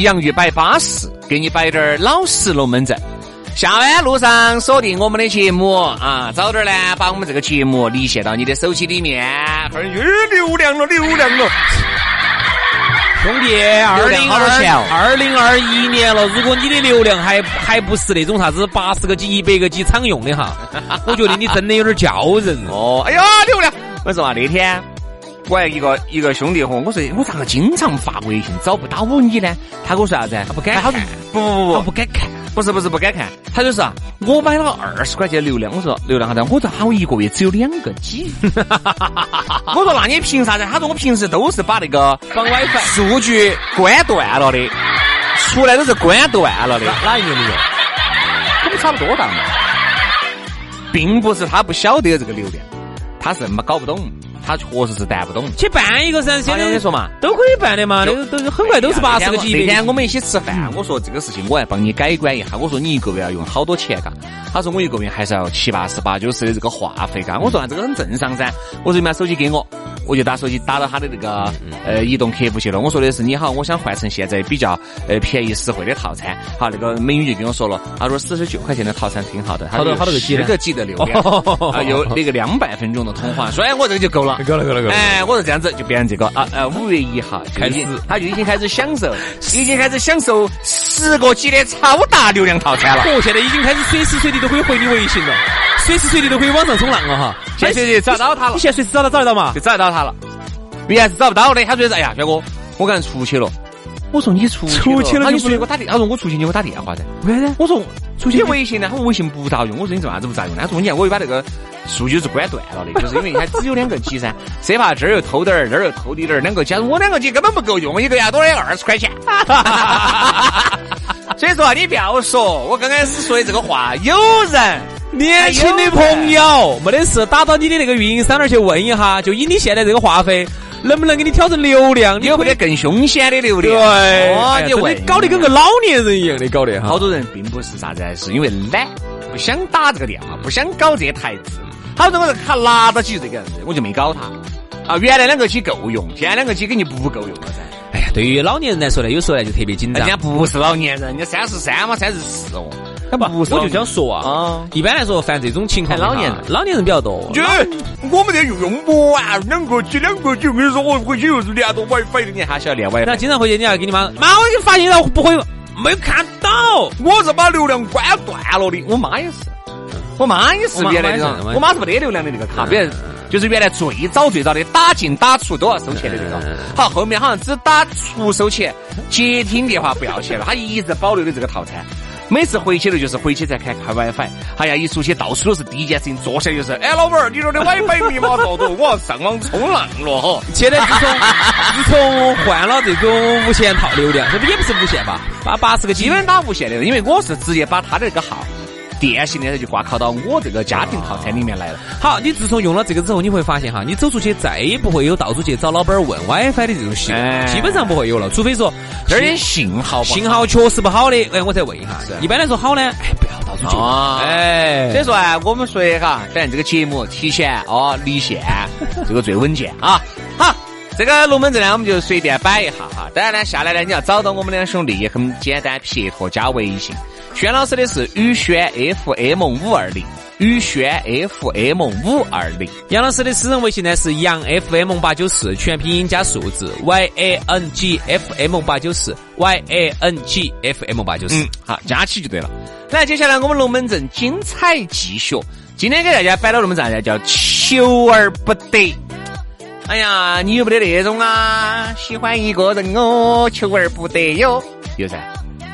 洋芋摆巴适，给你摆点儿老实龙门阵。下班路上锁定我们的节目啊，早点呢把我们这个节目离线到你的手机里面，哈儿又流量了，流量了。兄弟，二零好多钱哦二二零二一年了，如果你的流量还还不是那种啥子八十个 G、一百个 G 常用的哈，我觉得你真的有点叫人。哦，哎呀，流量！我说啊，那天我还一个一个兄弟伙，我说我咋个经常发微信找不到你呢？他跟我说啥子？他不敢他看不不不不他不敢看，不是不是不敢看，他就是啊，我买了二十块钱流量，我说流量啥子？我说喊我一个月只有两个 G。我说那你凭啥子？他说我平时都是把那个防 WiFi 数据关断了的，出来都是关断了的，哪一年的用？跟我们差不多大嘛。并不是他不晓得这个流量，他是没搞不懂，他确实是担不懂。去办一个噻，现在我跟你说嘛，都可以办的嘛，那个都很快都是八十个 G 那一天我们一起吃饭，我说这个事情我来帮你改观一下。我说你一个月要用好多钱嘎？他说我一个月还是要七八十八九十的这个话费嘎。我说啊这个很正常噻。我说你把手机给我，我就打手机打到他的那个呃移动客服去了。我说的是你好，我想换成现在比较呃便宜实惠的套餐。好，那个美女就跟我说了，她说四十九块钱的套餐挺好的，好多好多个十个 G 的流量，啊有那个两百分钟的通话，所以我这个就够了。够了够了够了哎，我说这样子就变成这个啊呃，五月一号开始他就已经开始享受，已经开始享受十个 G 的超大流量套餐了。哦，现在已经开始随时随地都可以回你微信了，随时随地都可以网上冲浪了哈。现在就找到他了。你，现在随时找到找得到嘛就？找得到他了。原来是找不到的，他说是哎呀，轩哥，我刚才出去了。我说你出出去了他就说给我打电，他说我出去你给我打电话噻。为啥子？我说出去。微信呢，他说微信不咋用。我说你做啥子不咋用呢？他说你看我又把那个数据是关断了的，就是因为它只有两个 G 噻，生怕这儿又偷点儿，那儿又偷滴点儿，两个 G，我两个 G 根本不够用，一个月多的二十块钱。所以说啊，你不要说，我刚开始说的这个话，有人年轻的朋友，没得事，打到你的那个运营商那儿去问一下，就以你现在这个话费，能不能给你调成流量？你有没得更凶险的流量？对，哦，哎呀真你搞得跟个老年人一样的搞得哈。好多人并不是啥子，是因为懒，不想打这个电话，不想搞这台子。好多我这卡拿到起就这个样子，我就没搞他。啊，原来两个 G 够用，现在两个 G 肯定不够用了噻。哎呀，对于老年人来说呢，有时候呢就特别紧张人家。不是老年人，人家三十三嘛，三十四哦。他不是我就想说啊啊，一般来说，犯这种情况，哎老年人老年人比较多。就我们这又用不完，两个 G 两个 G，我跟你说，我回去又是连着 WiFi 的，你还晓得连 WiFi？经常回去，你要给你妈，妈，我就发现了不会，没有看到。我是把流量关断了的，我妈也是，我妈也是原来那种，我妈是我妈是没得流量的那个卡，比如就是原来最早最早的打进打出都要收钱的那个，好，后面好像只打出收钱，接听电话不要钱了，她一直保留的这个套餐。每次回去了就是回去再看看 WiFi，哎呀，一出去到处都是第一件事情，坐下就是，哎，老板儿，你这的 WiFi 密码多多，我要上网冲浪了哈。现在自从自从换了这种无线套流量，这不也不是无线吧？八八十个基本打无线的，因为我是直接把他的那个号电信的就挂靠到我这个家庭套餐里面来了。好，你自从用了这个之后，你会发现哈，你走出去再也不会有到处去找老板儿问 WiFi 的这种习哎惯，基本上不会有了，除非说这儿的信号信号确实不好的，哎，我再问一下。一般来说好呢，哎，不要到处去。啊哎，所以说啊，我们说的哈，反正这个节目提前哦离线，这个最稳健啊。好，这个龙门阵呢，我们就随便摆一下哈。当然呢，下来呢，你要找到我们两兄弟也很简单，撇脱加微信，轩老师的是宇轩 FM 五二零，宇轩 FM 五二零。杨老师的私人微信呢是杨 FM 八九四，全拼音加数字 Y A N G F M 八九四 Y A N G F M 八九四嗯。，好，加起就对了。来，接下来我们龙门阵精彩继续。今天给大家摆了龙门阵呢，叫求而不得。哎呀，你有没得那种啊？喜欢一个人哦，求而不得哟，有噻。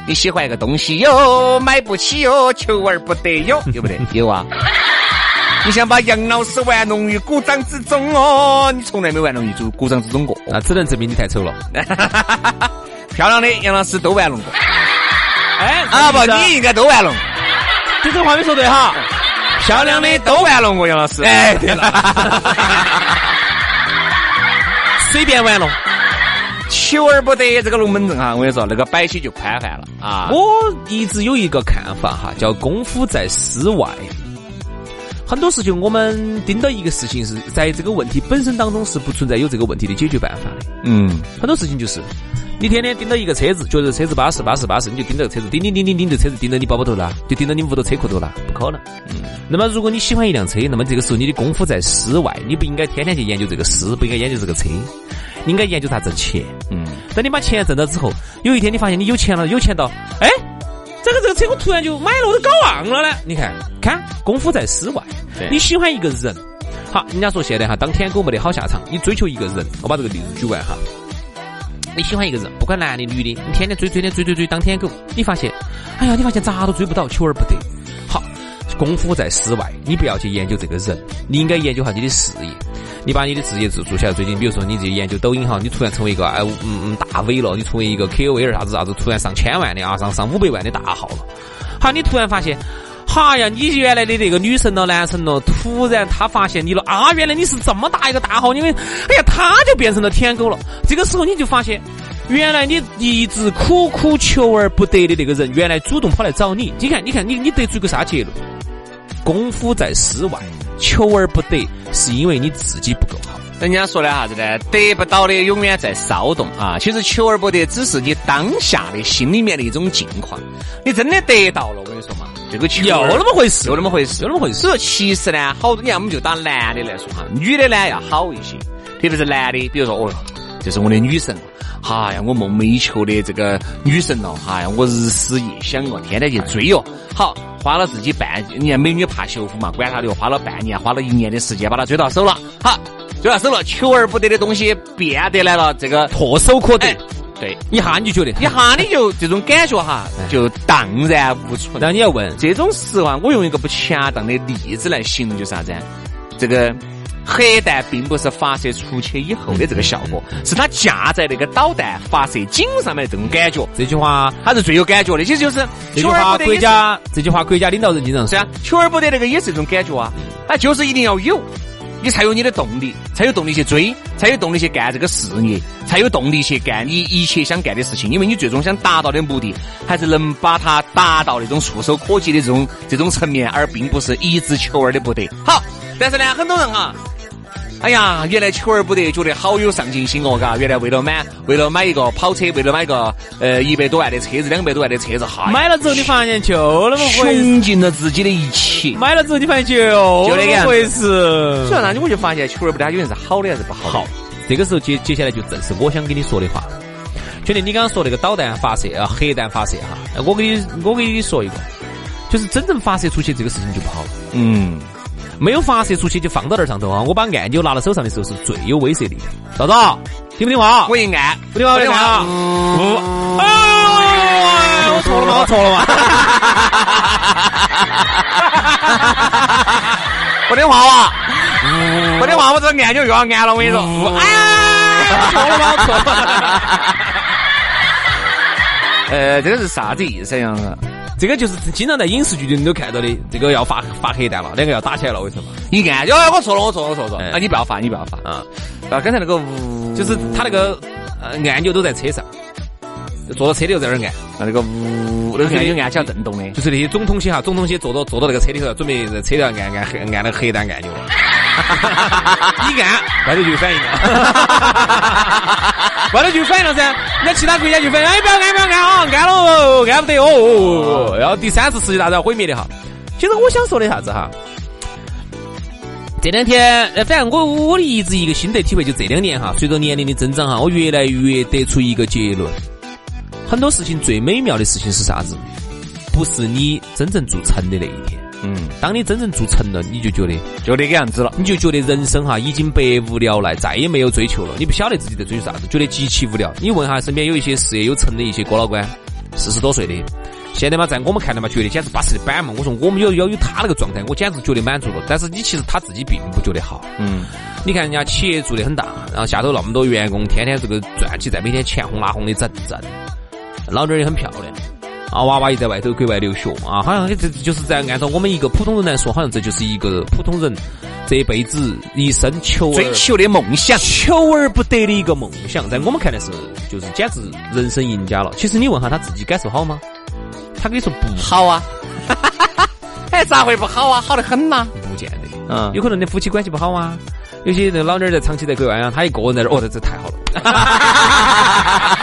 你喜欢一个东西哟，买不起哟，求而不得哟，有不得？有啊。你想把杨老师玩弄于股掌之中哦，你从来没玩弄于股股掌之中过。那只能证明你太丑了。漂亮的杨老师都玩弄过。哎啊不，你应该都玩弄。这个话没说对哈。漂亮的都玩弄过杨老师。哎，对了，随便玩弄。求而不得这个龙门阵哈，我跟你说，那个摆起就宽泛了啊。我一直有一个看法哈，叫功夫在诗外。很多事情我们盯到一个事情是在这个问题本身当中是不存在有这个问题的解决办法的。嗯，很多事情就是，你天天盯到一个车子，觉得车子巴适巴适巴适，你就盯着车子，盯盯盯盯盯着车子，盯到你包包头了，就盯到你屋头车库头了，不可能。嗯。那么如果你喜欢一辆车，那么这个时候你的功夫在室外，你不应该天天去研究这个诗，不应该研究这个车，你应该研究啥子钱。嗯，等你把钱挣到之后，有一天你发现你有钱了，有钱到，哎，这个这个车我突然就买了，我都搞忘了呢。你看，看功夫在诗外对。你喜欢一个人，好，人家说现在哈，当舔狗没得好下场，你追求一个人，我把这个例子举完哈。你喜欢一个人，不管男的女的，你天天追追天追追追当舔狗，你发现，哎呀，你发现咋都追不到，求而不得。好，功夫在诗外，你不要去研究这个人，你应该研究下你的事业。你把你的职业做做起来，最近比如说你这研究抖音哈，你突然成为一个哎嗯嗯大 V 了，你成为一个 KOL 啥子啥子，突然上千万的啊，上上五百万的大号了。好，你突然发现，哈呀，你原来的那个女神了、男神了，突然他发现你了啊，原来你是这么大一个大号，因为哎呀，他就变成了舔狗了。这个时候你就发现，原来你一直苦苦求而不得的那个人，原来主动跑来找你。你看，你看，你你得出一个啥结论？功夫在诗外，求而不得，是因为你自己不够好。人家说的啥子呢？得不到的永远在骚动啊！其实求而不得，只是你当下的心里面的一种境况。你真的得到了，我跟你说嘛，这个求有而那么回事，又那么回事，又那么回事。所以说，其实呢，好多你看，我们就打男的来说哈，女的呢要好一些，特别是男的，比如说，哦哟，这是我的女神，哎呀，我梦寐以求的这个女神了，哎呀，我日思夜想哦，天天去追哦，好，花了自己半，你看美女怕羞妇嘛，管她的，花了半年，花了一年的时间把她追到手了，好，追到手了，求而不得的东西变得来了，这个唾手可得哎，对，一下你就觉得，一下你就这种感觉哈，就荡然无存。然后你要问，这种时候啊，我用一个不恰当的例子来形容，就是啥子啊？这个核弹并不是发射出去以后的这个效果，是它架在那个导弹发射井上面的这种感觉，这句话，它是最有感觉的。其实就是这句话国家，这句话国家领导人经常说。啊，求而不得那个也是一种感觉啊，啊，就是一定要有，你才有你的动力，才有动力去追，才有动力去干这个事业，才有动力去干你一切想干的事情，因为你最终想达到的目的，还是能把它达到那种触手可及的这种这种层面，而并不是一直求而的不得。好，但是呢，很多人哈。哎呀，原来求而不得，觉得好有上进心哦，嘎！原来为了买，为了买一个跑车，为了买个呃一百多万的车子，两百多万的车子，哈，买了之后你发现就那么回事，穷尽了自己的一切。买了之后你发现就那就那个回事。所以呢，我就发现求而不得，它究竟是好的还是不好的？好，这个时候接接下来就正是我想跟你说的话。兄弟，你刚刚说那个导弹发射啊，核弹发射哈，我给你我给你说一个，就是真正发射出去这个事情就不好了。嗯，没有发射出去就放到那儿上头啊！我把按钮拿到手上的时候是最有威慑力的。嫂子，听不听话？我一按，不听话，不听话我错了吗？我错了吗？不听话哇！不听话，我这个按钮又要按了，我跟你说。哎，错了吗？我错了吗？呃，这个是啥子意思呀？这个就是经常在影视剧里都看到的，这个要发发核弹了，两个要打起来了，为什么？一按，哟，我错了，我错了，我错了，啊！你不要发，你不要发啊！啊！刚才那个呜，就是他那个呃按钮都在车上，坐到车里头在那儿按，啊那个呜，那个按钮按起来震动的。就是那些总统些哈，总统些坐到坐到那个车里头，准备在车里头按按按按那个核弹按钮了。一按，外头就有反应了，外头就有反应了噻。那其他国家就反应，哎，不要按，不要按啊，按了，按不得哦。然后第三次世界大战毁灭的哈。其实我想说的啥子哈？这两天，呃，反正我我的一直一个心得体会，就这两年哈，随着年龄的增长哈，我越来越得出一个结论：很多事情最美妙的事情是啥子？不是你真正做成的那一天。嗯，当你真正做成了，你就觉得就那个样子了，你就觉得人生哈已经百无聊赖，再也没有追求了。你不晓得自己在追求啥子，觉得极其无聊。你问下身边有一些事业有成的一些哥老倌，四十多岁的。现在嘛，在我们看来嘛，觉得简直巴适的板嘛。我说我们要要有他那个状态，我简直觉得满足了。但是你其实他自己并不觉得好。嗯，你看人家企业做的很大，然后下头那么多员工，天天这个赚起在，每天钱红拉红的挣挣，老娘也很漂亮。啊，娃娃也在外头国外留学啊，好像这就是在按照我们一个普通人来说，好像这就是一个普通人这辈子一生求追求的梦想，求而不得的一个梦想。在我们看来是，就是简直人生赢家了。其实你问下他自己感受好吗？他跟你说不好啊，哎，咋会不好啊？好的很呐，不见得，嗯，有可能你夫妻关系不好啊。有些那老娘在长期在国外啊，他一个人在这，哦，这这太好了，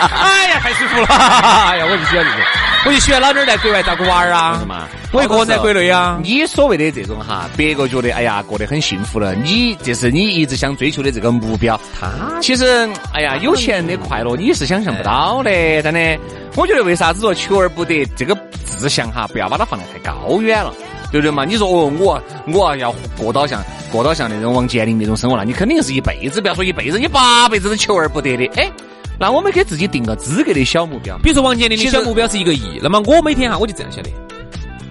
哎呀，太舒服了，哎呀，我就喜欢这种，我就喜欢老娘在国外照顾娃儿啊，是嘛？我一个人在国内啊。你所谓的这种哈，别个觉得哎呀过得很幸福了，你这是你一直想追求的这个目标。他其实哎呀，有钱人的快乐你是想象不到的，真的。我觉得为啥子说求而不得这个志向哈，不要把它放得太高远了，对不对嘛？你说哦，我我要过到像过到像那种王健林那种生活，那你肯定是一辈子，不要说一辈子，你八辈子都求而不得的。哎，那我们给自己定个资格的小目标，比如说王健林的小目标是一个亿，那么我每天哈我就这样想的，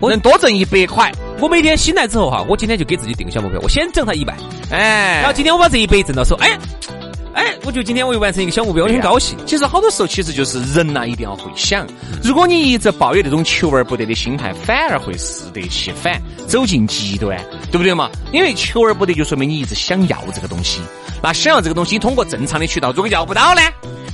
我能多挣一百块，我每天醒来之后哈，我今天就给自己定个小目标，我先挣他一百，哎，然后今天我把这一百挣到手，哎。哎，我觉得今天我又完成一个小目标，我很高兴。其实好多时候，其实就是人呐，一定要会想。如果你一直抱有那种求而不得的心态，反而会适得其反，走进极端，对不对嘛？因为求而不得，就说明你一直想要这个东西。那想要这个东西，通过正常的渠道，如果要不到呢？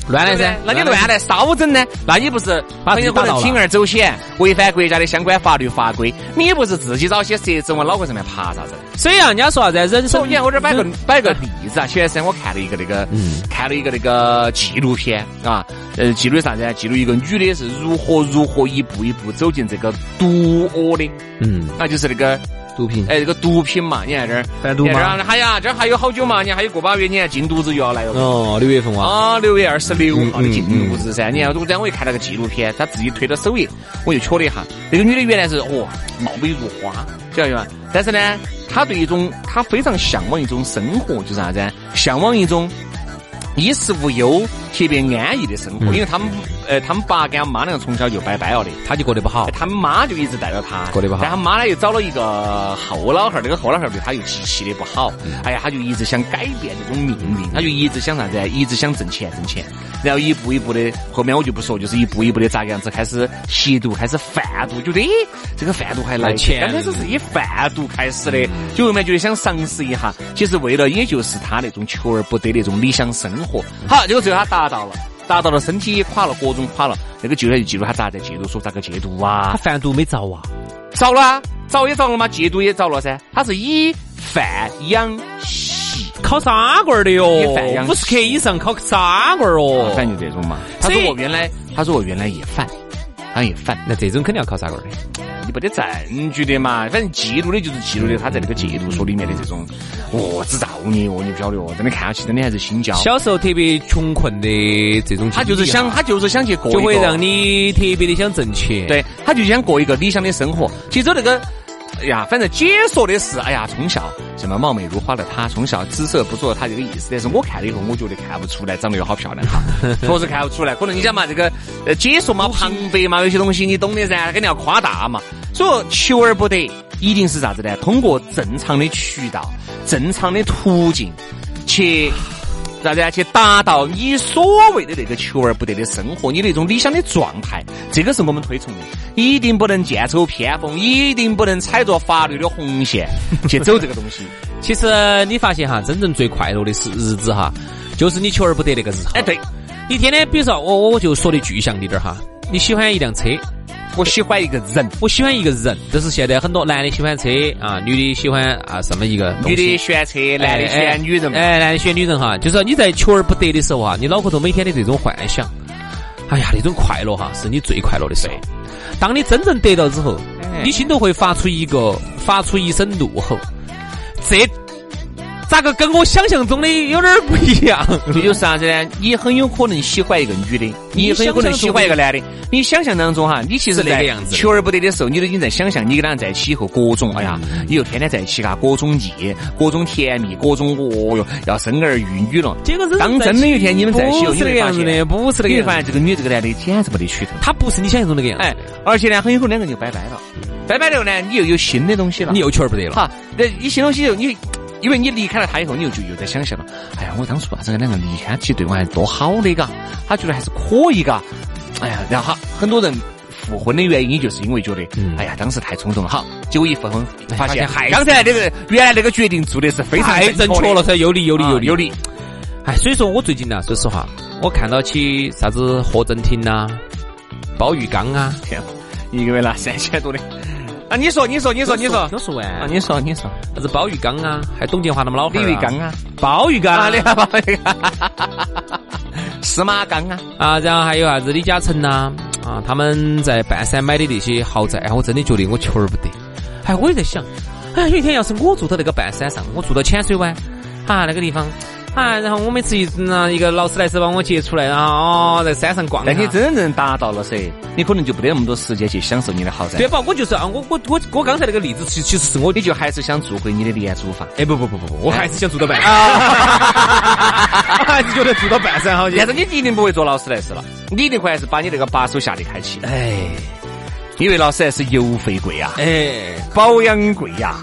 乱来噻，那你乱来，稍整呢？那你不是很有可能铤而走险，违反国家的相关法律法规？你不是自己找些蛇子往脑壳上面爬啥子？所以啊，人家说啥子人生，你看我这摆个摆个例子啊，前段时间我看了一个那个，看了一个那个纪录片啊，呃，记录啥子？记录一个女的是如何如何一步一步走进这个毒窝的，嗯，那就是那个。毒品，哎，这个毒品嘛，你看这儿贩毒嘛，哎呀，这还有好久嘛？你看还有个把月，你看禁毒日又要来了。哦，六月份哇。啊，六月二十六号的禁毒日噻。你看，我这样我一看了个纪录片，他自己推到首页，我就瞧了一下，那个女的原来是哦，貌美如花，晓得吗？但是呢，她对一种，她非常向往一种生活，就是啥子？向往一种。衣食无忧、特别安逸的生活，因为他们，呃，他们爸跟他妈两个从小就拜拜了的，他就过得不好。他们妈就一直带着他，过得不好。但他妈呢又找了一个后老汉儿，这个后老汉儿对他又极其的不好。哎呀，他就一直想改变这种命运，他就一直想啥子？一直想挣钱，挣钱。然后一步一步的，后面我就不说，就是一步一步的咋个样子开始吸毒，开始贩毒，觉得这个贩毒还来钱。刚开始是以贩毒开始的，就后面觉得想尝试一下。其实为了也就是他那种求而不得的那种理想生活。好，结果最后他达到了，达到了，身体也垮了，各种垮了。那个纪录片就记录他咋在戒毒所咋个戒毒啊？他贩毒没着啊？着了啊，着也着了嘛，戒毒也着了噻。他是以贩养吸，考沙罐的哟，五十克以上考沙罐哦。反正就这种嘛。他说我原来，他说我原来也犯，他也犯。那这种肯定要考沙罐的。你没得证据的嘛？反正记录的就是记录的他在那个戒毒所里面的这种哦，制造孽哦，你不晓得哦，真的看下去真的还是心焦。小时候特别穷困的这种，他就是想，他就是想去过，就会让你特别的想挣钱。对，他就想过一个理想的生活。其实那个。哎呀，反正解说的是，哎呀，从小什么貌美如花的她，从小姿色不错，她这个意思。但是我看了以后，我觉得看不出来长得有好漂亮哈，确实看不出来。可能你讲嘛，这个呃解说嘛，旁白嘛，有些东西你懂的噻，肯定要夸大嘛。所以说，求而不得，一定是啥子呢？通过正常的渠道、正常的途径去。啥子？去达到你所谓的那个求而不得的生活，你那种理想的状态，这个是我们推崇的。一定不能剑走偏锋，一定不能踩着法律的红线去走这个东西。其实你发现哈，真正最快乐的是日子哈，就是你求而不得那个日子。哎，对，你天天，比如说我我我就说的具象一点哈，你喜欢一辆车，我喜欢一个人，我喜欢一个人，就是现在很多男的喜欢车啊，女的喜欢啊什么一个女的喜欢车，男的喜欢女人。哎，男的喜欢女人哈，就是你在求而不得的时候啊，你脑壳头每天的这种幻想，哎呀，那种快乐哈，是你最快乐的时候。当你真正得到之后，你心头会发出一个发出一声怒吼，这。咋个跟我想象中的有点不一样？这就是啥子呢？你很有可能喜欢一个女的，你很有可能喜欢一个男的。你想象当中哈，你其实那个样子，求而不得的时候，你都已经在想象你跟他在一起以后各种哎呀，你又天天在一起嘎，各种腻，各种甜蜜，各种哦哟，要生儿育女了。结果当真的有一天你们在一起，不是那个样子的，不是那个。你会发现这个女这个男的简直没得取头，他不是你想象中那个样。哎，而且呢，很有可能两个人就拜拜了，拜拜了呢，你又有新的东西了，你又求而不得了。哈，那你新东西又你。因为你离开了他以后，你又就又在想象了。哎呀，我当初啊，这个两个离开，其实对我还多好的嘎。他觉得还是可以嘎。哎呀，然后很多人复婚的原因，就是因为觉得，哎呀，当时太冲动了。好，结果一复婚，发现还刚才那个原来那个决定做的是非常正确了噻，有理有理有理有理。哎，所以说我最近呢，说实话，我看到起啥子何振廷呐、包玉刚啊，天，一个月拿三千多的。啊，你说，你说，你说，你说，都说完啊！你说，你说，啥子包玉刚啊？还董建华那么老李玉刚啊？包玉刚，你看包玉刚，司马刚啊？啊，然后还有啥子李嘉诚呐？啊，他们在半山买的那些豪宅，我真的觉得我求而不得。哎，我也在想，哎，有一天要是我住到那个半山上，我住到浅水湾，啊，那个地方。啊，然后我每次一那一个劳斯莱斯把我接出来，然后哦，在山上逛。那你真正达到了噻，你可能就不得那么多时间去享受你的豪宅。对吧？我就是啊，我我我我刚才那个例子，其其实是我，你就还是想住回你的廉租房。哎，不不不不不，我还是想住到半山。还是觉得住到半山好些。但是你一定不会坐劳斯莱斯了，你一定会还是把你那个把手下的开启。哎，因为劳斯莱斯油费贵呀，哎，保养贵呀。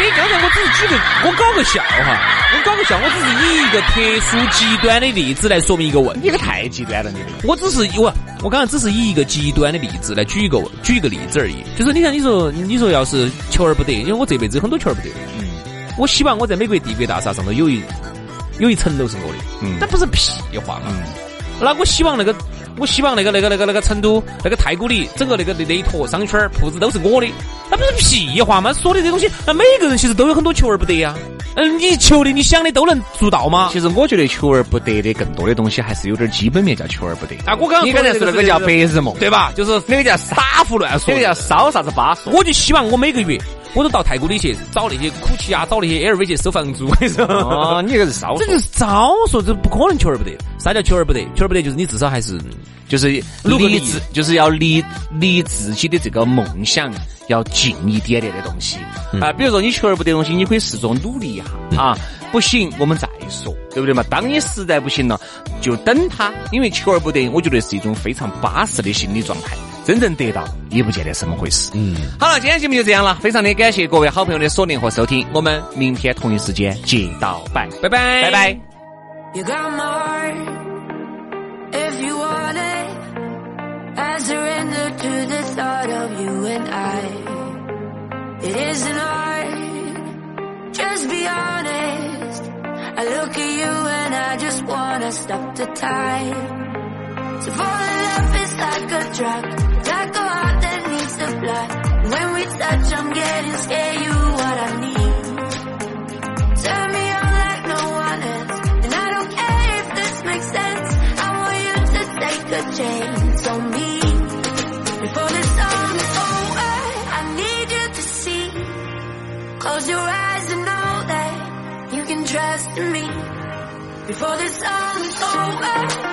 所以刚才我只是举个，我搞个笑哈，我搞个笑，我只是以一个特殊极端的例子来说明一个问题。你个太极端了，你我只是我我刚才只是以一个极端的例子来举一个举一个例子而已。就是你看，你说你说要是求而不得，因为我这辈子很多求而不得。嗯。我希望我在美国帝国大厦上头有一有一层楼是我的。嗯。那不是屁话嘛？嗯。那我希望那个。我希望那个那个那个那个成都那个太古里整个那个那一坨商圈铺子都是我的，那不是屁话吗？说的这东西，那每个人其实都有很多求而不得呀。嗯，你求的你想的都能做到吗？其实我觉得求而不得的更多的东西还是有点基本面叫求而不得。啊，我刚刚你刚才说那个叫白日梦，对吧？就是那个叫傻胡乱说，那个叫烧啥子巴说。我就希望我每个月。我都到太古里去找那些苦奇啊，找那些 LV 去收房租。哦，你这个是少 说，这就是少说，这不可能求而不得。啥叫求而不得？求而不得就是你至少还是就是离自，就是要离离自己的这个梦想要近一点点的东西啊。比如说你求而不得东西，你可以试着努力一下啊。不行，我们再说，对不对嘛？当你实在不行了，就等他。因为求而不得，我觉得是一种非常巴适的心理状态。真正得到也不见得是那么回事。嗯，好了，今天节目就这样了，非常的感谢各位好朋友的锁定和收听，我们明天同一时间接到拜，拜拜，拜拜。I surrender to the thought of you and I. It isn't hard, just be honest. I look at you and I just wanna stop the time. To so fall in love is like a drug, like a heart that needs the blood. When we touch, I'm getting scared. You what I need. Turn me on like no one else, and I don't care if this makes sense. I want you to take a chance. Before the song is over,